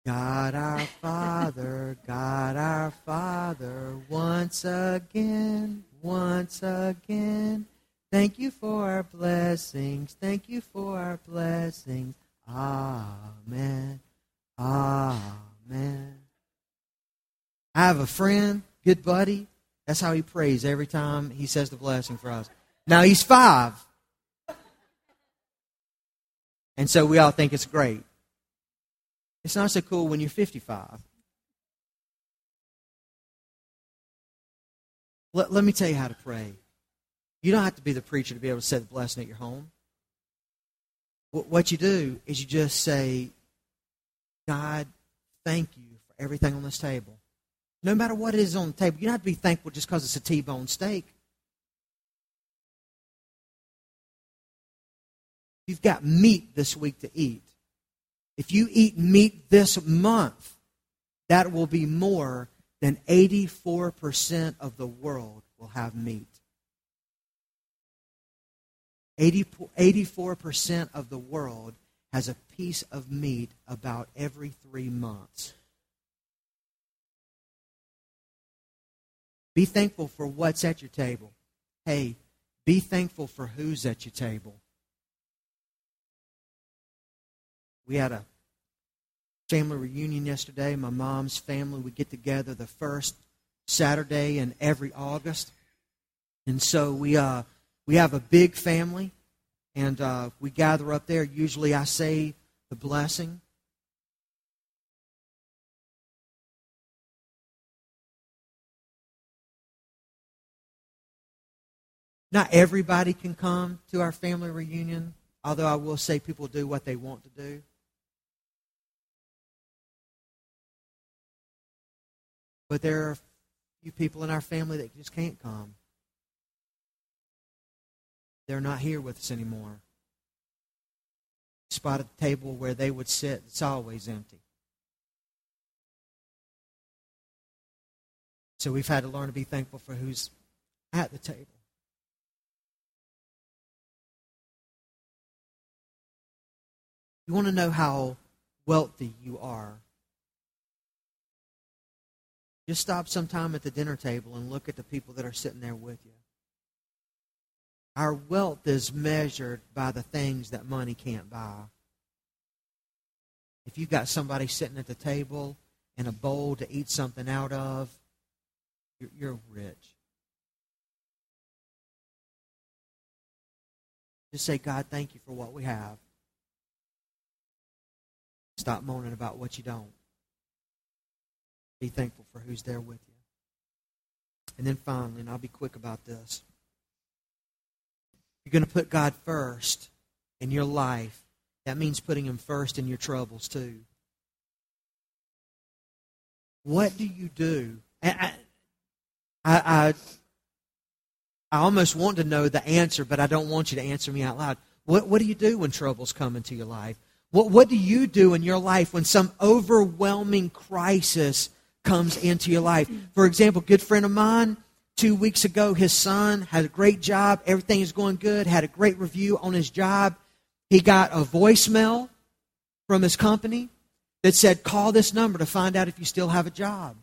God our Father, God our Father, once again, once again. Thank you for our blessings. Thank you for our blessings. Amen. Amen. I have a friend, good buddy. That's how he prays every time he says the blessing for us. Now he's five. And so we all think it's great. It's not so cool when you're 55. Let, let me tell you how to pray. You don't have to be the preacher to be able to say the blessing at your home. What you do is you just say, God, thank you for everything on this table. No matter what it is on the table, you don't have to be thankful just because it's a T bone steak. You've got meat this week to eat. If you eat meat this month, that will be more than 84% of the world will have meat. 80, 84% of the world has a piece of meat about every three months. Be thankful for what's at your table. Hey, be thankful for who's at your table. We had a family reunion yesterday. My mom's family, we get together the first Saturday in every August. And so we, uh, we have a big family, and uh, we gather up there. Usually I say the blessing. Not everybody can come to our family reunion, although I will say people do what they want to do. But there are a few people in our family that just can't come. They're not here with us anymore. Spot at the table where they would sit, it's always empty. So we've had to learn to be thankful for who's at the table. You want to know how wealthy you are? Just stop sometime at the dinner table and look at the people that are sitting there with you. Our wealth is measured by the things that money can't buy. If you've got somebody sitting at the table and a bowl to eat something out of, you're, you're rich. Just say, God, thank you for what we have. Stop moaning about what you don't. Be thankful for who's there with you. And then finally, and I'll be quick about this. You're going to put God first in your life. That means putting Him first in your troubles, too. What do you do? I, I, I, almost want to know the answer, but I don't want you to answer me out loud. What, what do you do when troubles come into your life? What, what do you do in your life when some overwhelming crisis comes into your life? For example, good friend of mine, two weeks ago, his son had a great job. Everything is going good, had a great review on his job. He got a voicemail from his company that said, Call this number to find out if you still have a job.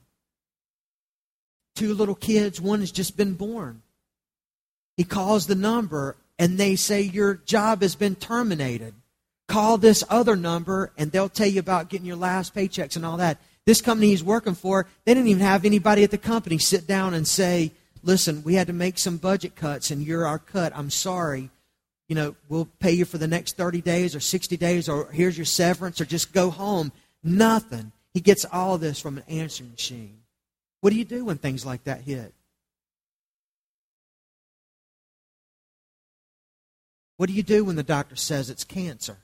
Two little kids, one has just been born. He calls the number and they say, Your job has been terminated call this other number and they'll tell you about getting your last paychecks and all that. This company he's working for, they didn't even have anybody at the company sit down and say, listen, we had to make some budget cuts and you're our cut. I'm sorry. You know, we'll pay you for the next 30 days or 60 days or here's your severance or just go home. Nothing. He gets all this from an answering machine. What do you do when things like that hit? What do you do when the doctor says it's cancer?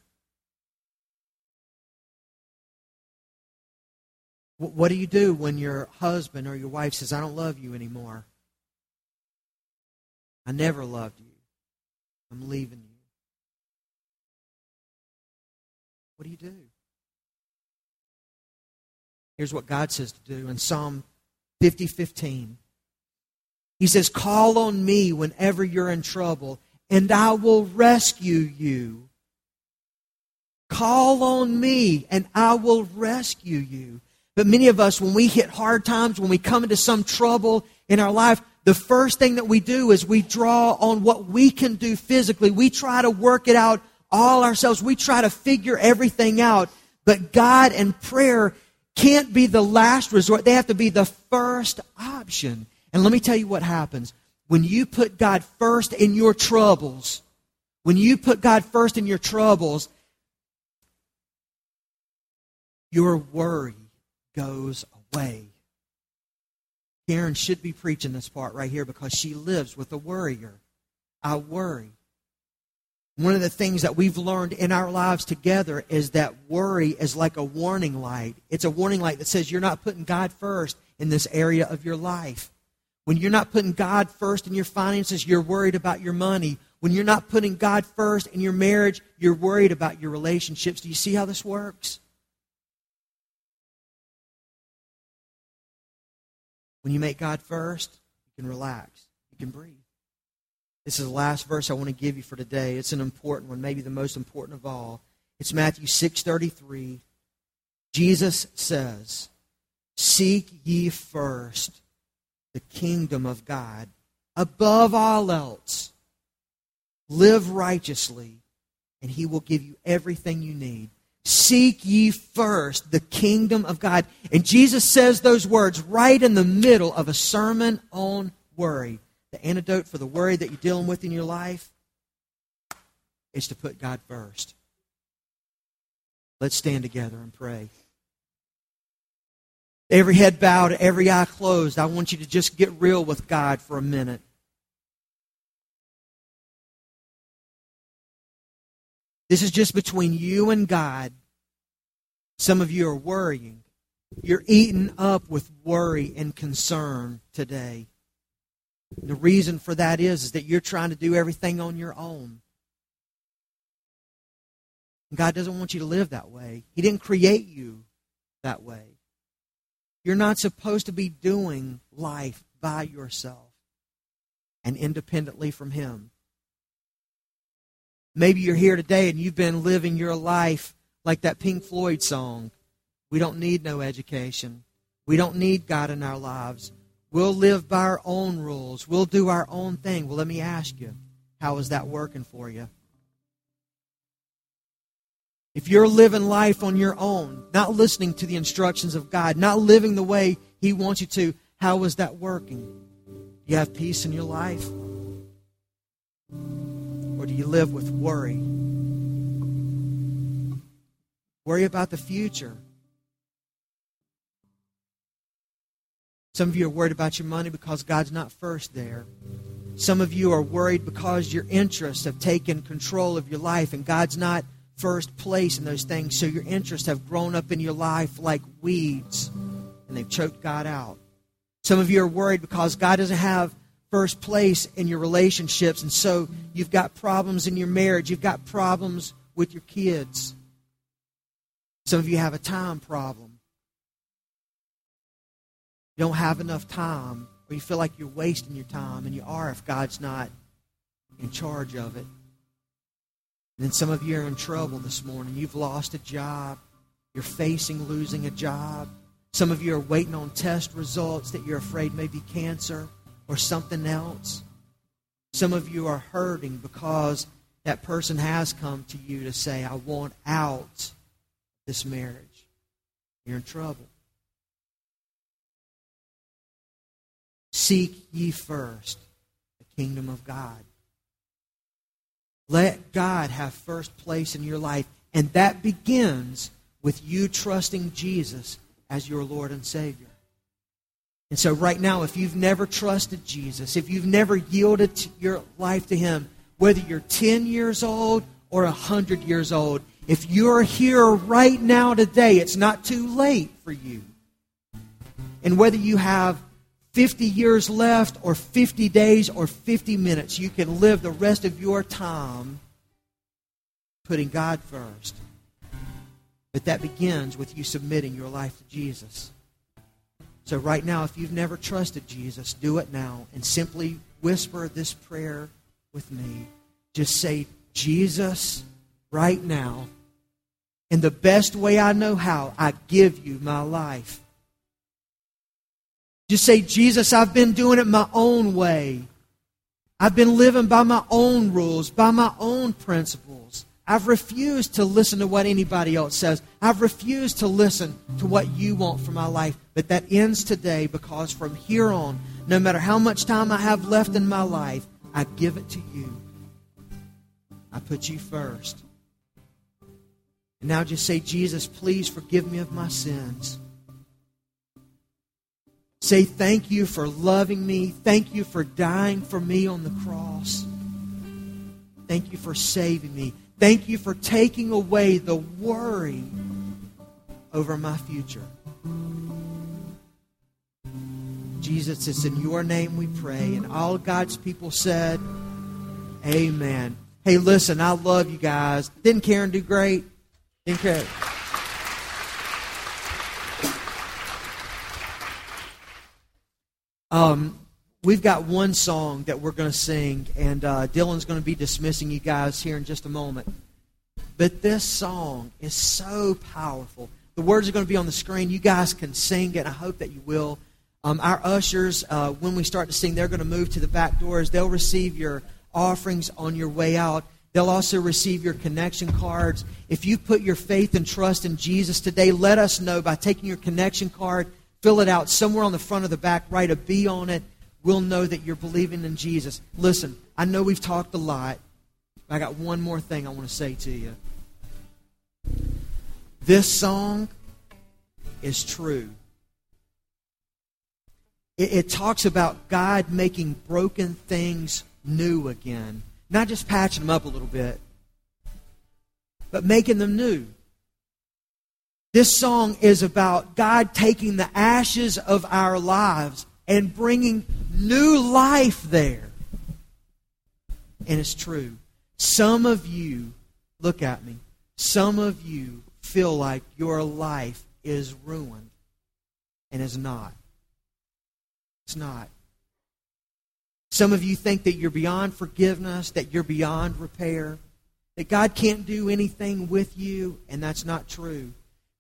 What do you do when your husband or your wife says, I don't love you anymore? I never loved you. I'm leaving you. What do you do? Here's what God says to do in Psalm 50 15. He says, Call on me whenever you're in trouble, and I will rescue you. Call on me, and I will rescue you. But many of us, when we hit hard times, when we come into some trouble in our life, the first thing that we do is we draw on what we can do physically. We try to work it out all ourselves. We try to figure everything out. But God and prayer can't be the last resort. They have to be the first option. And let me tell you what happens. When you put God first in your troubles, when you put God first in your troubles, your worry goes away. Karen should be preaching this part right here because she lives with a worrier. I worry. One of the things that we've learned in our lives together is that worry is like a warning light. It's a warning light that says you're not putting God first in this area of your life. When you're not putting God first in your finances, you're worried about your money. When you're not putting God first in your marriage, you're worried about your relationships. Do you see how this works? When you make God first, you can relax, you can breathe. This is the last verse I want to give you for today. It's an important one, maybe the most important of all. It's Matthew 6:33. Jesus says, "Seek ye first the kingdom of God above all else. Live righteously, and he will give you everything you need. Seek ye first the kingdom of God." And Jesus says those words right in the middle of a sermon on worry. The antidote for the worry that you're dealing with in your life is to put God first. Let's stand together and pray. Every head bowed, every eye closed. I want you to just get real with God for a minute. This is just between you and God. Some of you are worrying. You're eaten up with worry and concern today. The reason for that is, is that you're trying to do everything on your own. God doesn't want you to live that way. He didn't create you that way. You're not supposed to be doing life by yourself and independently from Him. Maybe you're here today and you've been living your life like that Pink Floyd song. We don't need no education. We don't need God in our lives. We'll live by our own rules. We'll do our own thing. Well, let me ask you, how is that working for you? If you're living life on your own, not listening to the instructions of God, not living the way He wants you to, how is that working? You have peace in your life? Do you live with worry? Worry about the future. Some of you are worried about your money because God's not first there. Some of you are worried because your interests have taken control of your life and God's not first place in those things. So your interests have grown up in your life like weeds and they've choked God out. Some of you are worried because God doesn't have first place in your relationships and so you've got problems in your marriage, you've got problems with your kids. Some of you have a time problem you don't have enough time, or you feel like you're wasting your time, and you are if God's not in charge of it. And then some of you are in trouble this morning. You've lost a job. You're facing losing a job. Some of you are waiting on test results that you're afraid may be cancer or something else. Some of you are hurting because that person has come to you to say, I want out this marriage. You're in trouble. Seek ye first the kingdom of God. Let God have first place in your life. And that begins with you trusting Jesus as your Lord and Savior. And so, right now, if you've never trusted Jesus, if you've never yielded your life to Him, whether you're 10 years old or 100 years old, if you're here right now today, it's not too late for you. And whether you have 50 years left, or 50 days, or 50 minutes. You can live the rest of your time putting God first. But that begins with you submitting your life to Jesus. So, right now, if you've never trusted Jesus, do it now and simply whisper this prayer with me. Just say, Jesus, right now, in the best way I know how, I give you my life. Just say, Jesus, I've been doing it my own way. I've been living by my own rules, by my own principles. I've refused to listen to what anybody else says. I've refused to listen to what you want for my life. But that ends today because from here on, no matter how much time I have left in my life, I give it to you. I put you first. And now just say, Jesus, please forgive me of my sins. Say thank you for loving me. Thank you for dying for me on the cross. Thank you for saving me. Thank you for taking away the worry over my future. Jesus, it's in your name we pray. And all God's people said, Amen. Hey, listen, I love you guys. Didn't Karen do great? Didn't Karen? Um, we've got one song that we're going to sing, and uh, Dylan's going to be dismissing you guys here in just a moment. But this song is so powerful. The words are going to be on the screen. You guys can sing it. And I hope that you will. Um, our ushers, uh, when we start to sing, they're going to move to the back doors. They'll receive your offerings on your way out. They'll also receive your connection cards. If you put your faith and trust in Jesus today, let us know by taking your connection card, fill it out somewhere on the front of the back, write a B on it. We'll know that you're believing in Jesus. Listen, I know we've talked a lot. I got one more thing I want to say to you. This song is true. It, it talks about God making broken things new again. Not just patching them up a little bit, but making them new. This song is about God taking the ashes of our lives and bringing new life there. And it's true. Some of you, look at me, some of you feel like your life is ruined and is not. It's not. Some of you think that you're beyond forgiveness, that you're beyond repair, that God can't do anything with you, and that's not true.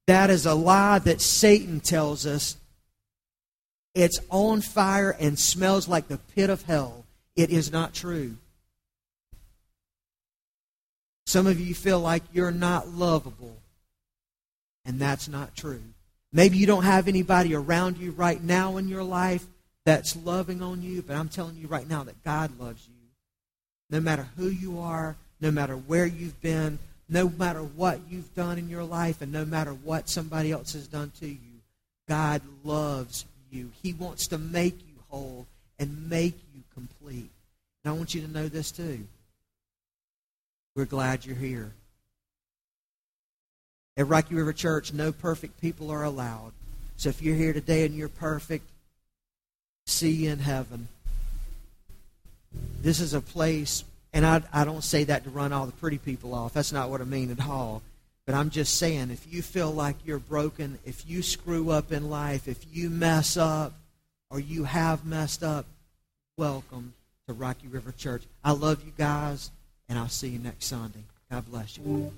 That is a lie that Satan tells us. It's on fire and smells like the pit of hell. It is not true. Some of you feel like you're not lovable, and that's not true. Maybe you don't have anybody around you right now in your life that's loving on you, but I'm telling you right now that God loves you. No matter who you are, no matter where you've been, no matter what you've done in your life, and no matter what somebody else has done to you, God loves you. He wants to make you whole and make you complete. And I want you to know this too. We're glad you're here. At Rocky River Church, no perfect people are allowed. So if you're here today and you're perfect, see you in heaven. This is a place, and I, I don't say that to run all the pretty people off. That's not what I mean at all. But I'm just saying, if you feel like you're broken, if you screw up in life, if you mess up, or you have messed up, welcome to Rocky River Church. I love you guys, and I'll see you next Sunday. God bless you.